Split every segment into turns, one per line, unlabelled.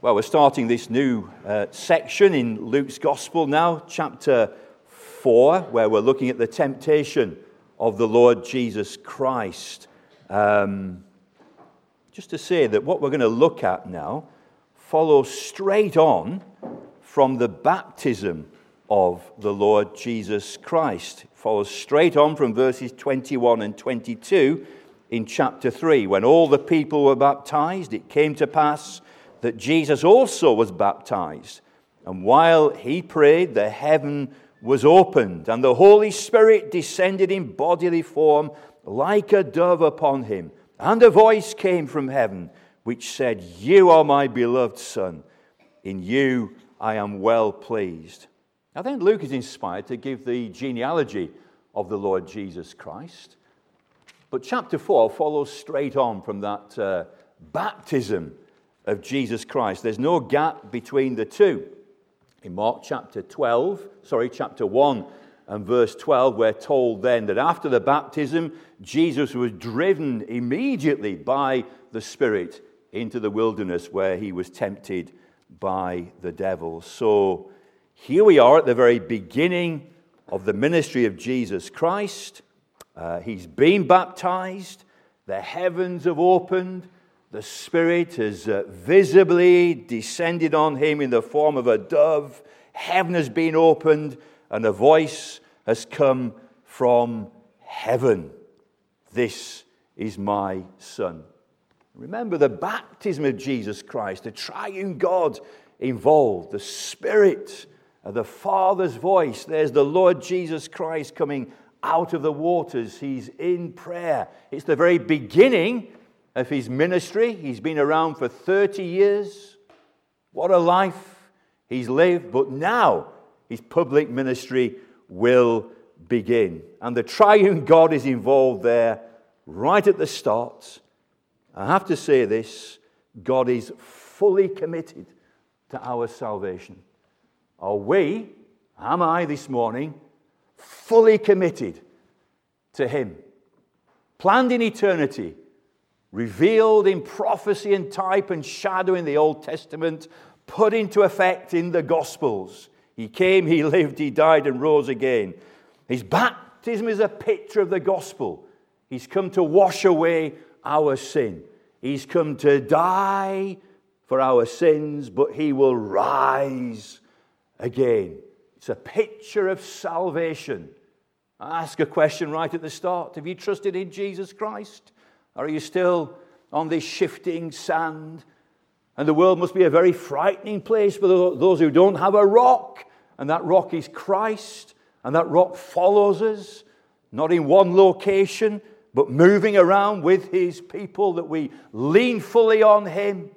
Well, we're starting this new uh, section in Luke's Gospel now, chapter 4, where we're looking at the temptation of the Lord Jesus Christ. Um, just to say that what we're going to look at now follows straight on from the baptism of the Lord Jesus Christ. It follows straight on from verses 21 and 22 in chapter 3. When all the people were baptized, it came to pass that Jesus also was baptized. And while he prayed, the heaven was opened, and the Holy Spirit descended in bodily form like a dove upon him. And a voice came from heaven which said, You are my beloved Son. In you I am well pleased. Now, then, Luke is inspired to give the genealogy of the Lord Jesus Christ. But chapter 4 follows straight on from that uh, baptism of Jesus Christ. There's no gap between the two. In Mark chapter 12, sorry, chapter 1 and verse 12, we're told then that after the baptism, Jesus was driven immediately by the Spirit into the wilderness where he was tempted by the devil. So here we are at the very beginning of the ministry of Jesus Christ. Uh, he's been baptized, the heavens have opened, the Spirit has uh, visibly descended on him in the form of a dove. Heaven has been opened, and a voice has come from heaven. This is my Son. Remember the baptism of Jesus Christ, the triune God involved, the Spirit, the Father's voice. There's the Lord Jesus Christ coming out of the waters. He's in prayer. It's the very beginning of his ministry. He's been around for 30 years. What a life he's lived. But now his public ministry will begin. And the triune God is involved there right at the start. I have to say this God is fully committed to our salvation. Are we, am I this morning, fully committed to Him? Planned in eternity revealed in prophecy and type and shadow in the Old Testament, put into effect in the Gospels. He came, he lived, he died, and rose again. His baptism is a picture of the gospel. He's come to wash away our sin. He's come to die for our sins, but he will rise again. It's a picture of salvation. I ask a question right at the start Have you trusted in Jesus Christ? Are you still on this shifting sand? And the world must be a very frightening place for those who don't have a rock. And that rock is Christ. And that rock follows us, not in one location, but moving around with his people, that we lean fully on him.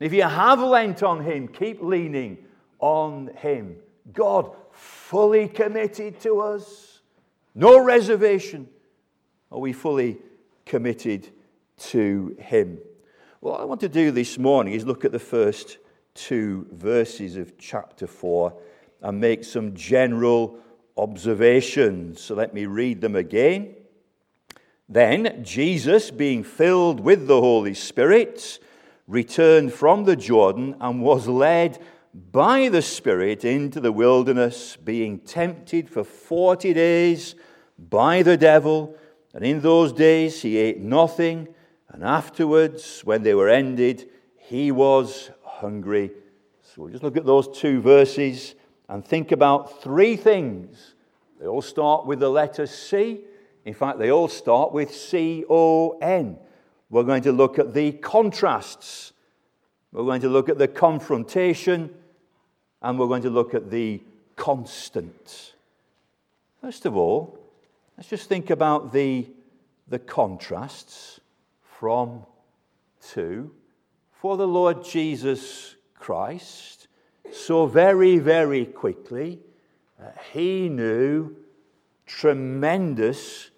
If you have lent on him, keep leaning on him. God fully committed to us, no reservation. Are we fully committed to Him. What I want to do this morning is look at the first two verses of chapter 4 and make some general observations. So let me read them again. Then Jesus, being filled with the Holy Spirit, returned from the Jordan and was led by the Spirit into the wilderness, being tempted for 40 days by the devil. And in those days he ate nothing, and afterwards, when they were ended, he was hungry. So we'll just look at those two verses and think about three things. They all start with the letter C. In fact, they all start with C O N. We're going to look at the contrasts, we're going to look at the confrontation, and we're going to look at the constant. First of all, Let's just think about the, the contrasts from to for the Lord Jesus Christ. So, very, very quickly, uh, he knew tremendous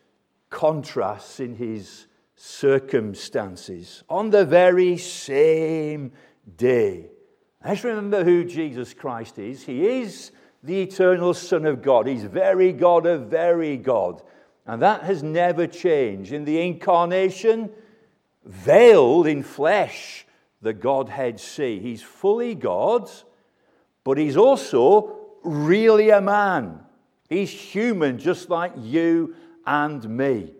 contrasts in his circumstances on the very same day. Let's remember who Jesus Christ is. He is the eternal Son of God. He's very God of very God. And that has never changed. In the incarnation, veiled in flesh, the Godhead see. He's fully God, but he's also really a man. He's human, just like you and me.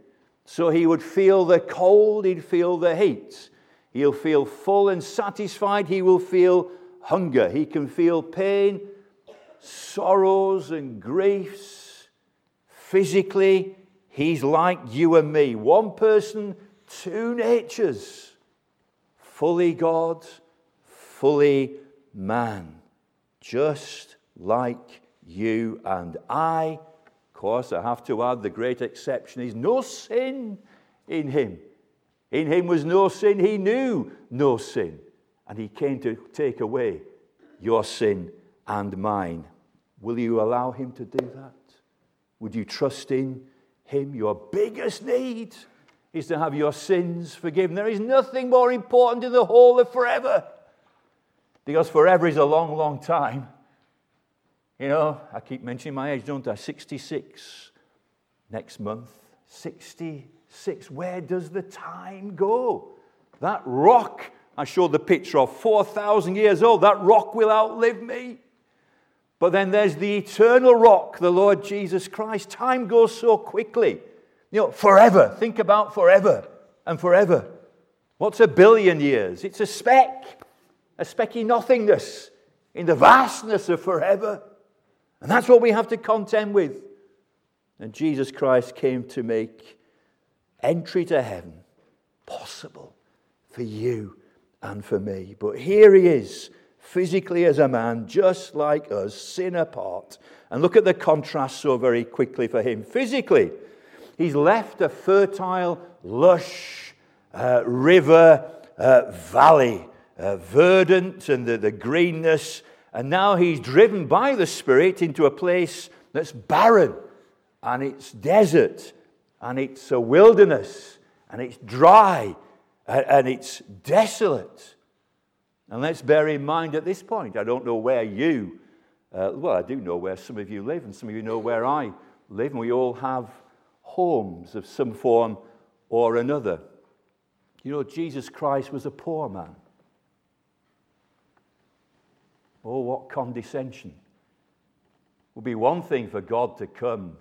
So he would feel the cold, he'd feel the heat. He'll feel full and satisfied. He will feel hunger. He can feel pain, sorrows, and griefs. Physically, he's like you and me. One person, two natures. Fully God, fully man. Just like you and I. Of course, I have to add the great exception is no sin in him. In him was no sin. He knew no sin. And he came to take away your sin and mine. Will you allow him to do that? Would you trust in him? Your biggest need is to have your sins forgiven. There is nothing more important in the whole of forever. Because forever is a long, long time. You know, I keep mentioning my age, don't I? 66 next month. 66. Where does the time go? That rock I showed the picture of 4,000 years old, that rock will outlive me. But then there's the eternal rock, the Lord Jesus Christ. Time goes so quickly. You know, forever. Think about forever and forever. What's a billion years? It's a speck, a specky nothingness in the vastness of forever. And that's what we have to contend with. And Jesus Christ came to make entry to heaven possible for you and for me. But here he is, physically as a man, just like us, sin apart. And look at the contrast so very quickly for him. Physically, he's left a fertile, lush uh, river uh, valley, uh, verdant and the, the greenness. And now he's driven by the Spirit into a place that's barren and it's desert and it's a wilderness and it's dry and it's desolate. And let's bear in mind at this point, I don't know where you, uh, well, I do know where some of you live, and some of you know where I live, and we all have homes of some form or another. You know, Jesus Christ was a poor man. Oh, what condescension. It would be one thing for God to come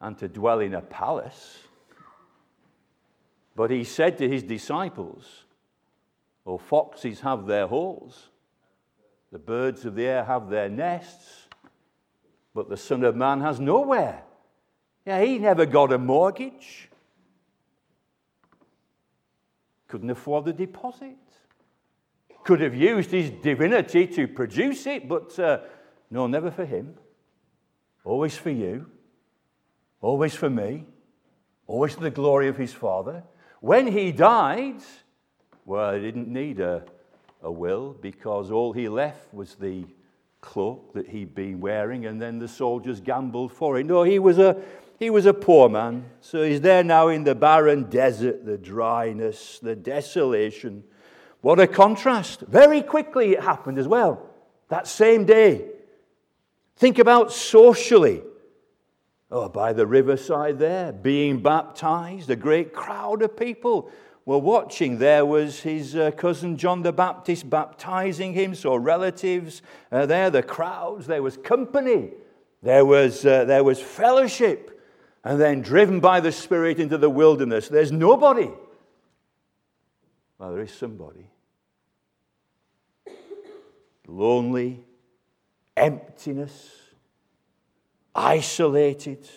and to dwell in a palace. But he said to his disciples, Oh, foxes have their holes, the birds of the air have their nests, but the Son of Man has nowhere. Yeah, he never got a mortgage, couldn't afford the deposit, could have used his divinity to produce it, but uh, no, never for him. Always for you, always for me, always for the glory of his Father. When he died, well, he didn't need a, a will because all he left was the cloak that he'd been wearing, and then the soldiers gambled for it. No, he was a, he was a poor man. So he's there now in the barren desert, the dryness, the desolation. What a contrast. Very quickly it happened as well, that same day. Think about socially. Oh, by the riverside there, being baptized, a great crowd of people were watching. There was his uh, cousin John the Baptist baptizing him, so relatives uh, there, the crowds, there was company, there was, uh, there was fellowship. And then driven by the Spirit into the wilderness, there's nobody. Well, there is somebody. Lonely, emptiness isolated.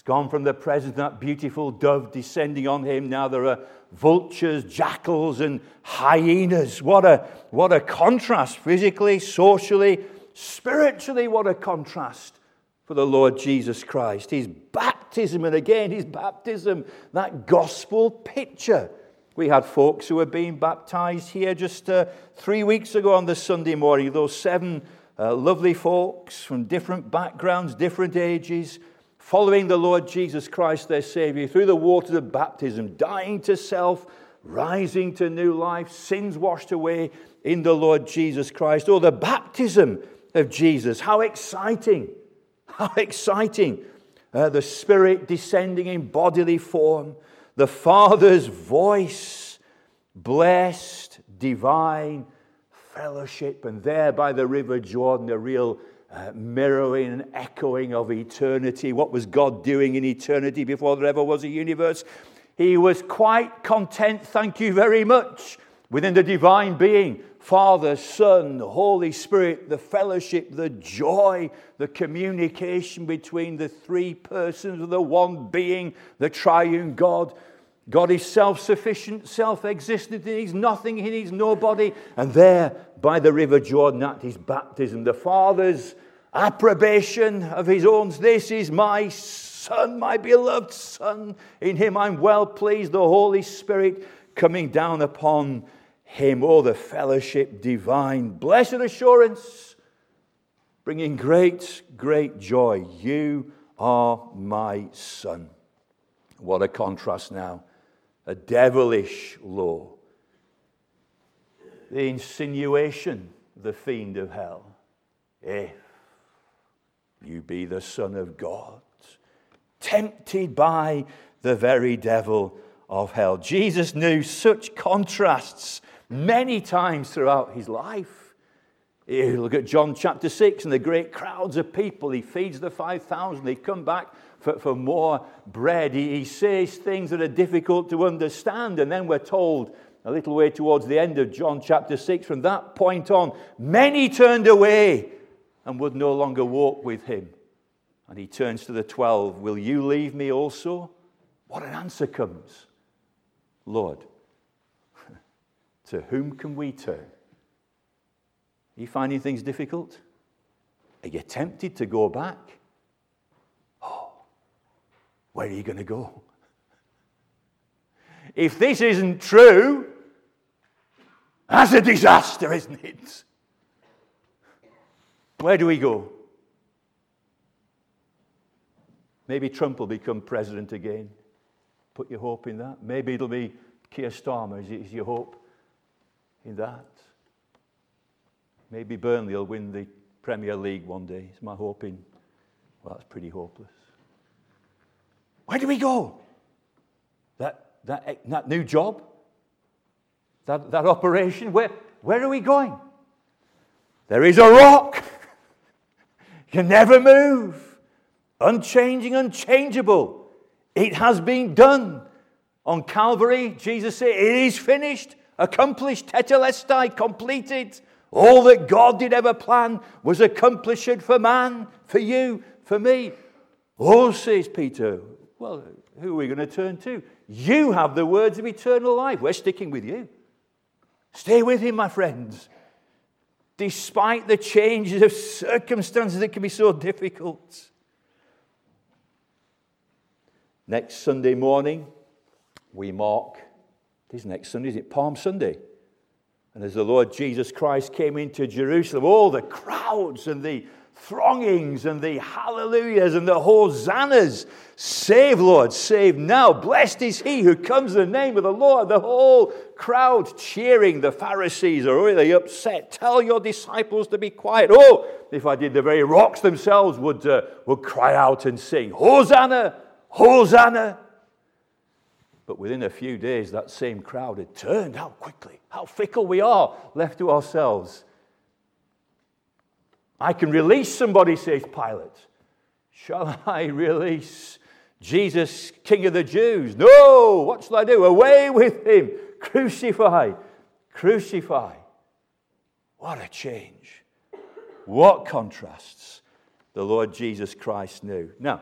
It's gone from the presence of that beautiful dove descending on him. Now there are vultures, jackals, and hyenas. What a, what a contrast, physically, socially, spiritually, what a contrast for the Lord Jesus Christ. His baptism, and again, his baptism, that gospel picture. We had folks who were being baptized here just uh, three weeks ago on the Sunday morning, those seven uh, lovely folks from different backgrounds, different ages, following the Lord Jesus Christ, their Savior, through the waters of baptism, dying to self, rising to new life, sins washed away in the Lord Jesus Christ. Oh, the baptism of Jesus. How exciting! How exciting! Uh, the Spirit descending in bodily form, the Father's voice blessed, divine fellowship. And there by the River Jordan, a real uh, mirroring and echoing of eternity. What was God doing in eternity before there ever was a universe? He was quite content, thank you very much, within the divine being Father, Son, the Holy Spirit, the fellowship, the joy, the communication between the three persons of the one being, the triune God. God is self sufficient, self existent. He needs nothing, he needs nobody. And there, by the river Jordan, at his baptism, the Father's approbation of his own, this is my Son, my beloved Son. In him I'm well pleased. The Holy Spirit coming down upon him. Oh, the fellowship divine. Blessed assurance, bringing great, great joy. You are my Son. What a contrast now. A devilish law. The insinuation, the fiend of hell. If you be the Son of God, tempted by the very devil of hell. Jesus knew such contrasts many times throughout his life. You look at John chapter 6 and the great crowds of people. He feeds the 5,000. They come back for, for more bread. He, he says things that are difficult to understand. And then we're told a little way towards the end of John chapter 6 from that point on, many turned away and would no longer walk with him. And he turns to the 12 Will you leave me also? What an answer comes. Lord, to whom can we turn? Are you finding things difficult? Are you tempted to go back? Oh, where are you going to go? If this isn't true, that's a disaster, isn't it? Where do we go? Maybe Trump will become president again. Put your hope in that. Maybe it'll be Keir Starmer. Is your hope? in that. Maybe Burnley will win the Premier League one day. Is my hoping? Well, that's pretty hopeless. Where do we go? That, that, that new job? That, that operation? Where, where are we going? There is a rock. You never move. Unchanging, unchangeable. It has been done. On Calvary, Jesus said, It is finished accomplished, tetelestai, completed. All that God did ever plan was accomplished for man, for you, for me. Oh, says Peter, well, who are we going to turn to? You have the words of eternal life. We're sticking with you. Stay with him, my friends. Despite the changes of circumstances that can be so difficult. Next Sunday morning, we mark this next Sunday, is it Palm Sunday? And as the Lord Jesus Christ came into Jerusalem, all the crowds and the throngings and the hallelujahs and the hosannas. Save, Lord, save now. Blessed is he who comes in the name of the Lord. The whole crowd cheering. The Pharisees are really upset. Tell your disciples to be quiet. Oh, if I did, the very rocks themselves would, uh, would cry out and sing, Hosanna, Hosanna. But within a few days, that same crowd had turned. How quickly, how fickle we are left to ourselves. I can release somebody, says Pilate. Shall I release Jesus, King of the Jews? No! What shall I do? Away with him! Crucify! Crucify! What a change! What contrasts the Lord Jesus Christ knew. Now,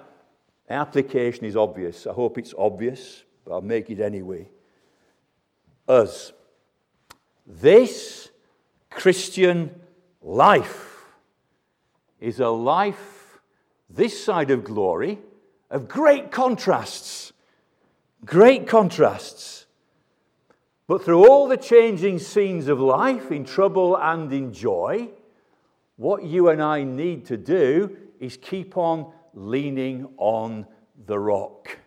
application is obvious. I hope it's obvious but I'll make it anyway. Us. This Christian life is a life this side of glory of great contrasts. Great contrasts. But through all the changing scenes of life, in trouble and in joy, what you and I need to do is keep on leaning on the rock.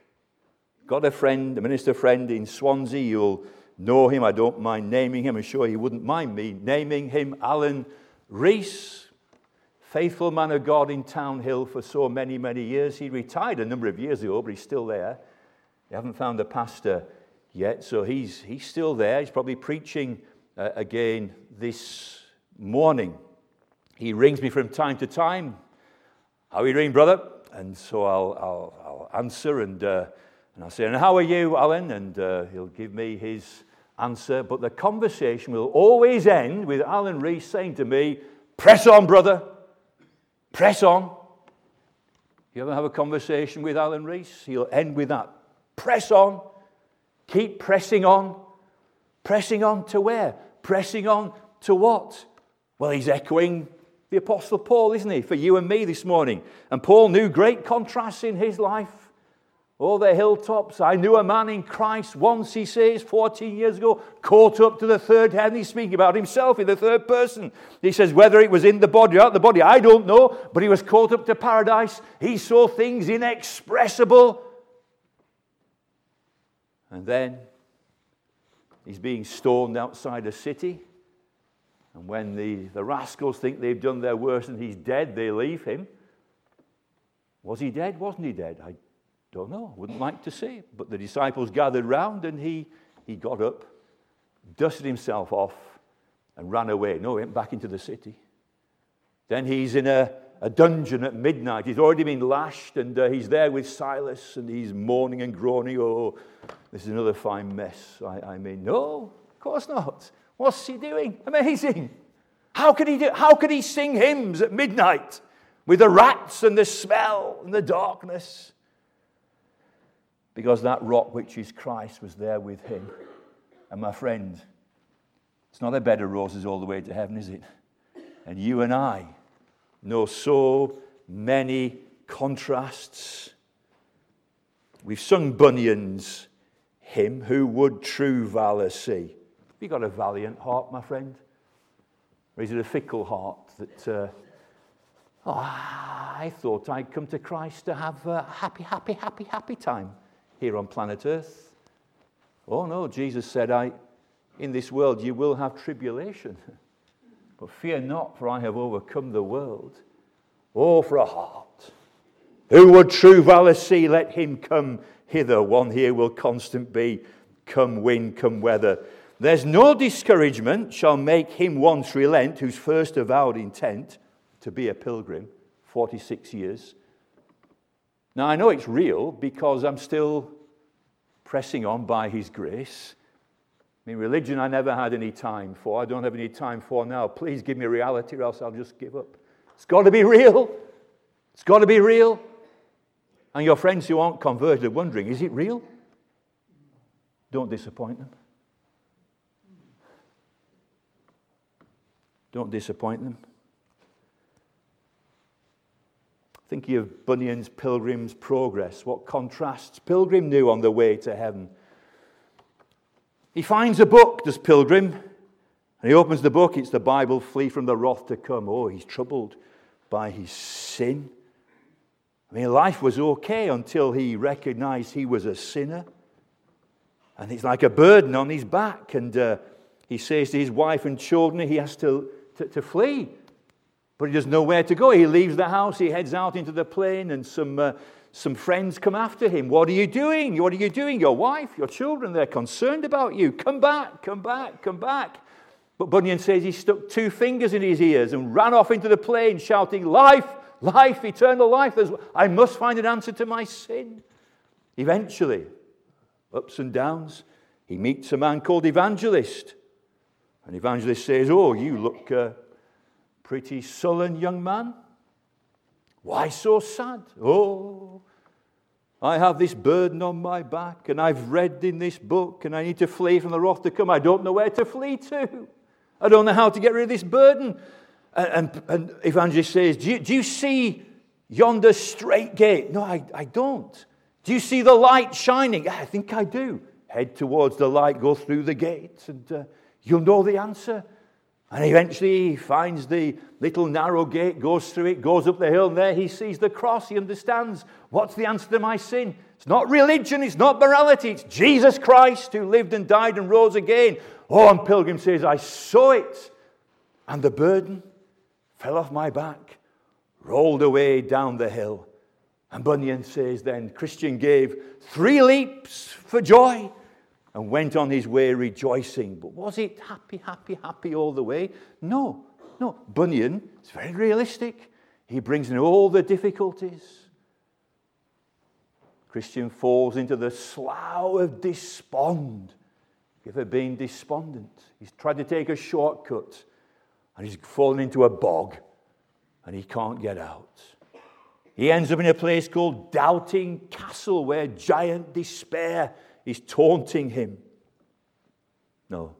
Got a friend, a minister friend in Swansea. You'll know him. I don't mind naming him. I'm sure he wouldn't mind me naming him. Alan Rees, faithful man of God in Townhill for so many, many years. He retired a number of years ago, but he's still there. They haven't found a pastor yet, so he's, he's still there. He's probably preaching uh, again this morning. He rings me from time to time. How are you doing, brother? And so I'll, I'll, I'll answer and, uh, and I'll say, And how are you, Alan? And uh, he'll give me his answer. But the conversation will always end with Alan Rees saying to me, Press on, brother. Press on. You ever have a conversation with Alan Rees? He'll end with that. Press on. Keep pressing on. Pressing on to where? Pressing on to what? Well, he's echoing the Apostle Paul, isn't he, for you and me this morning? And Paul knew great contrasts in his life. All the hilltops. I knew a man in Christ once, he says, 14 years ago, caught up to the third heaven. He's speaking about himself in the third person. He says, whether it was in the body or out the body, I don't know, but he was caught up to paradise. He saw things inexpressible. And then he's being stoned outside a city. And when the, the rascals think they've done their worst and he's dead, they leave him. Was he dead? Wasn't he dead? I don't know. Wouldn't like to say. But the disciples gathered round and he, he got up, dusted himself off, and ran away. No, he went back into the city. Then he's in a, a dungeon at midnight. He's already been lashed and uh, he's there with Silas and he's mourning and groaning. Oh, this is another fine mess. I, I mean, no, of course not. What's he doing? Amazing. How could he do, how could he sing hymns at midnight with the rats and the smell and the darkness? Because that rock which is Christ was there with him. And my friend, it's not a bed of roses all the way to heaven, is it? And you and I know so many contrasts. We've sung Bunyan's hymn, Who Would True Valour See? Have you got a valiant heart, my friend? Or is it a fickle heart that, uh, oh, I thought I'd come to Christ to have a happy, happy, happy, happy time here on planet Earth. Oh no, Jesus said, I, in this world you will have tribulation. But fear not, for I have overcome the world. Oh, for a heart. Who would true valor see? Let him come hither. One here will constant be. Come wind, come weather. There's no discouragement shall make him once relent whose first avowed intent to be a pilgrim, 46 years, now, I know it's real because I'm still pressing on by His grace. I mean, religion I never had any time for. I don't have any time for now. Please give me reality or else I'll just give up. It's got to be real. It's got to be real. And your friends who aren't converted are wondering, is it real? Don't disappoint them. Don't disappoint them. Thinking of Bunyan's Pilgrim's Progress, what contrasts Pilgrim knew on the way to heaven. He finds a book, does Pilgrim, and he opens the book. It's the Bible, Flee from the Wrath to Come. Oh, he's troubled by his sin. I mean, life was okay until he recognized he was a sinner. And it's like a burden on his back. And uh, he says to his wife and children he has to, to, to flee but he doesn't know where to go. He leaves the house, he heads out into the plain, and some, uh, some friends come after him. What are you doing? What are you doing? Your wife, your children, they're concerned about you. Come back, come back, come back. But Bunyan says he stuck two fingers in his ears and ran off into the plain, shouting, Life, life, eternal life. I must find an answer to my sin. Eventually, ups and downs, he meets a man called Evangelist. And Evangelist says, Oh, you look uh, pretty sullen young man. Why so sad? Oh, I have this burden on my back, and I've read in this book, and I need to flee from the wrath to come. I don't know where to flee to. I don't know how to get rid of this burden. And, and, and Evangelist says, do you, do you see yonder straight gate? No, I, I don't. Do you see the light shining? I think I do. Head towards the light, go through the gate, and uh, you'll know the answer. And eventually he finds the little narrow gate, goes through it, goes up the hill, and there he sees the cross. He understands what's the answer to my sin. It's not religion, it's not morality, it's Jesus Christ who lived and died and rose again. Oh, and Pilgrim says, I saw it, and the burden fell off my back, rolled away down the hill. And Bunyan says then, Christian gave three leaps for joy, and went on his way rejoicing. But was it happy, happy, happy all the way? No, no. Bunyan is very realistic. He brings in all the difficulties. Christian falls into the slough of despond. You ever been despondent? He's tried to take a shortcut and he's fallen into a bog and he can't get out. He ends up in a place called Doubting Castle where giant despair is taunting him. No.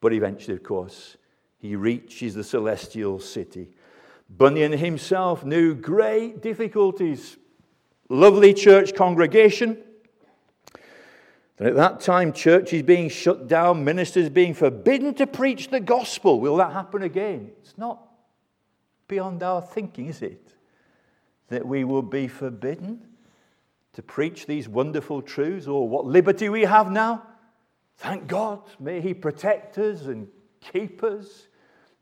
But eventually, of course, he reaches the celestial city. Bunyan himself knew great difficulties. Lovely church congregation. And at that time, churches being shut down, ministers being forbidden to preach the gospel. Will that happen again? It's not beyond our thinking, is it? That we will be forbidden to preach these wonderful truths, or what liberty we have now. Thank God. May He protect us and keep us.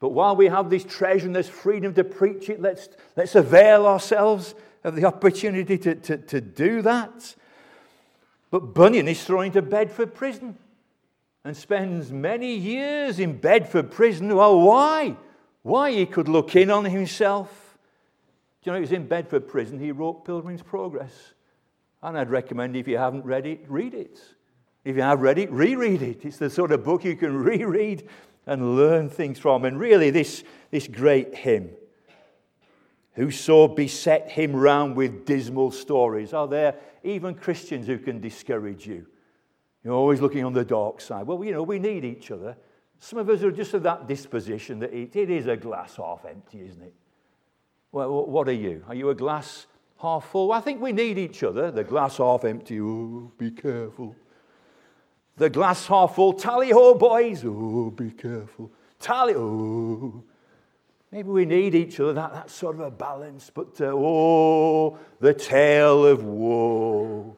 But while we have this treasure and this freedom to preach it, let's, let's avail ourselves of the opportunity to, to, to do that. But Bunyan is thrown into Bedford prison and spends many years in Bedford prison. Well, why? Why? He could look in on himself. Do you know, he was in Bedford prison. He wrote Pilgrim's Progress. And I'd recommend if you haven't read it, read it. If you have read it, reread it. It's the sort of book you can reread and learn things from. And really, this, this great hymn, Whoso beset him round with dismal stories. Are there even Christians who can discourage you? You're always looking on the dark side. Well, you know, we need each other. Some of us are just of that disposition that it, it is a glass half empty, isn't it? Well, what are you? Are you a glass half full. I think we need each other. The glass half empty, oh, be careful. The glass half full, tally ho, boys, oh, be careful. Tally ho. Maybe we need each other, that, that sort of a balance, but uh, oh, the tale of woe.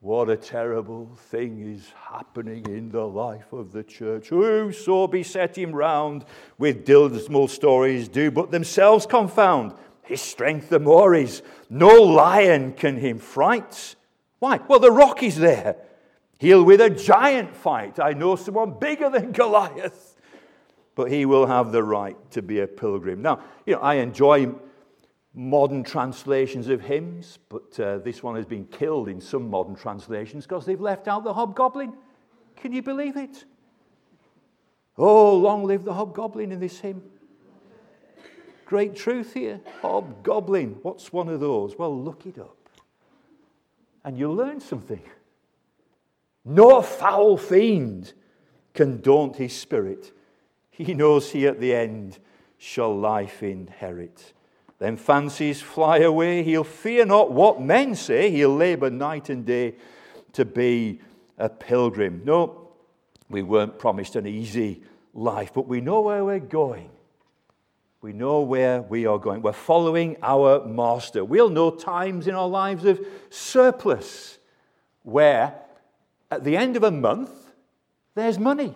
What a terrible thing is happening in the life of the church. Whoso beset him round with dismal stories do but themselves confound his strength the more is. No lion can him fright. Why? Well, the rock is there. He'll with a giant fight. I know someone bigger than Goliath, but he will have the right to be a pilgrim. Now, you know, I enjoy modern translations of hymns, but uh, this one has been killed in some modern translations because they've left out the hobgoblin. Can you believe it? Oh, long live the hobgoblin in this hymn. Great truth here. Hobgoblin. What's one of those? Well, look it up. And you'll learn something. No foul fiend can daunt his spirit. He knows he at the end shall life inherit. Then fancies fly away. He'll fear not what men say. He'll labor night and day to be a pilgrim. No, we weren't promised an easy life, but we know where we're going. We know where we are going. We're following our master. We'll know times in our lives of surplus where at the end of a month there's money.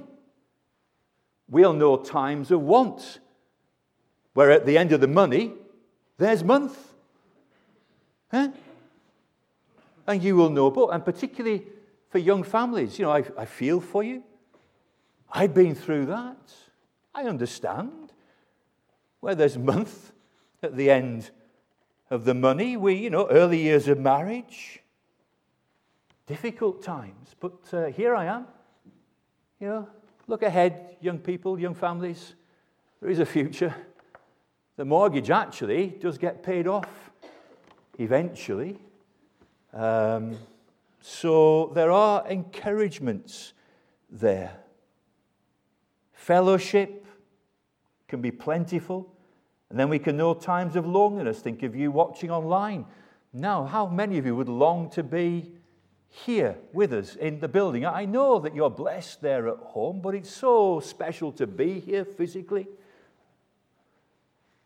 We'll know times of want where at the end of the money there's month. Huh? And you will know both, and particularly for young families. You know, I, I feel for you. I've been through that. I understand where there's month at the end of the money. We, you know, early years of marriage, difficult times. But uh, here I am. You know, look ahead, young people, young families. There is a future. The mortgage actually does get paid off eventually. Um, so there are encouragements there. Fellowship, can be plentiful. And then we can know times of loneliness. Think of you watching online. Now, how many of you would long to be here with us in the building? I know that you're blessed there at home, but it's so special to be here physically.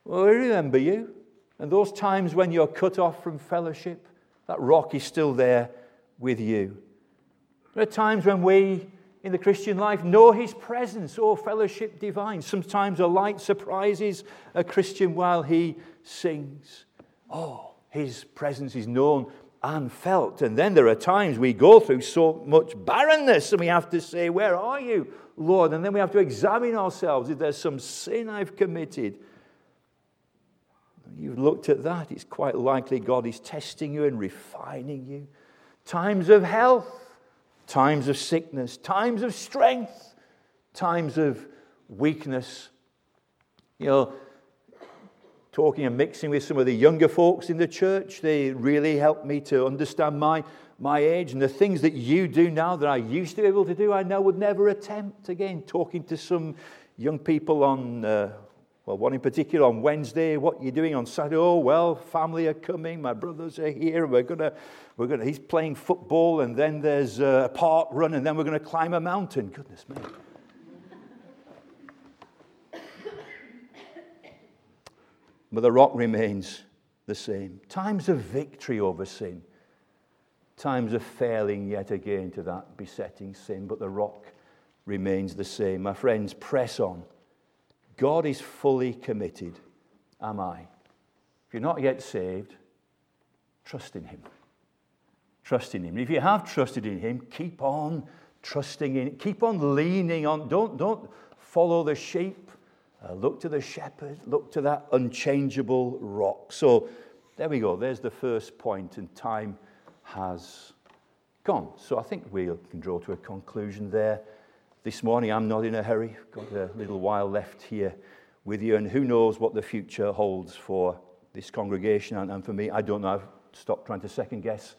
Well, we remember you. And those times when you're cut off from fellowship, that rock is still there with you. There are times when we in the Christian life know his presence, oh, fellowship divine. Sometimes a light surprises a Christian while he sings. Oh, his presence is known and felt. And then there are times we go through so much barrenness and we have to say, Where are you, Lord? And then we have to examine ourselves if there's some sin I've committed. You've looked at that, it's quite likely God is testing you and refining you. Times of health, times of sickness, times of strength, times of weakness. You know, talking and mixing with some of the younger folks in the church, they really helped me to understand my, my age and the things that you do now that I used to be able to do, I now would never attempt again. Talking to some young people on, uh, well, one in particular on Wednesday, what are you're doing on Saturday. Oh, well, family are coming, my brothers are here, we're going to, we're to, he's playing football, and then there's uh, a park run, and then we're going to climb a mountain. Goodness me. But the rock remains the same. Times of victory over sin, times of failing yet again to that besetting sin, but the rock remains the same. My friends, press on. God is fully committed. Am I? If you're not yet saved, trust in Him. Trust in Him. If you have trusted in Him, keep on trusting in Keep on leaning on. Don't, don't follow the sheep. Uh, look to the shepherd, look to that unchangeable rock. So there we go. There's the first point, and time has gone. So I think we can draw to a conclusion there. This morning, I'm not in a hurry. Got a little while left here with you, and who knows what the future holds for this congregation and, and for me. I don't know. I've stopped trying to second guess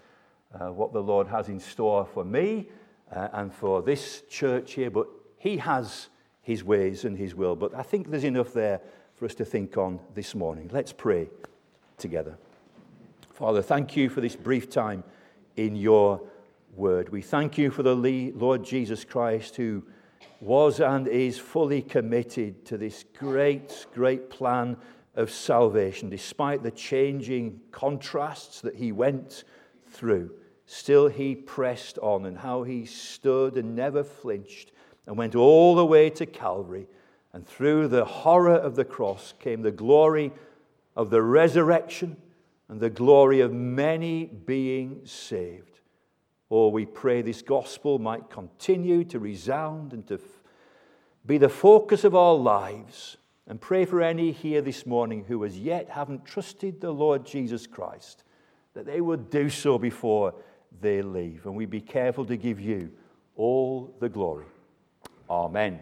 uh, what the Lord has in store for me uh, and for this church here, but He has his ways and his will. But I think there's enough there for us to think on this morning. Let's pray together. Father, thank you for this brief time in your word. We thank you for the Lord Jesus Christ who was and is fully committed to this great, great plan of salvation, despite the changing contrasts that he went through. Still, he pressed on, and how he stood and never flinched and went all the way to Calvary. And through the horror of the cross came the glory of the resurrection and the glory of many being saved. Oh, we pray this gospel might continue to resound and to be the focus of our lives. And pray for any here this morning who as yet haven't trusted the Lord Jesus Christ, that they would do so before they leave. And we be careful to give you all the glory. Amen.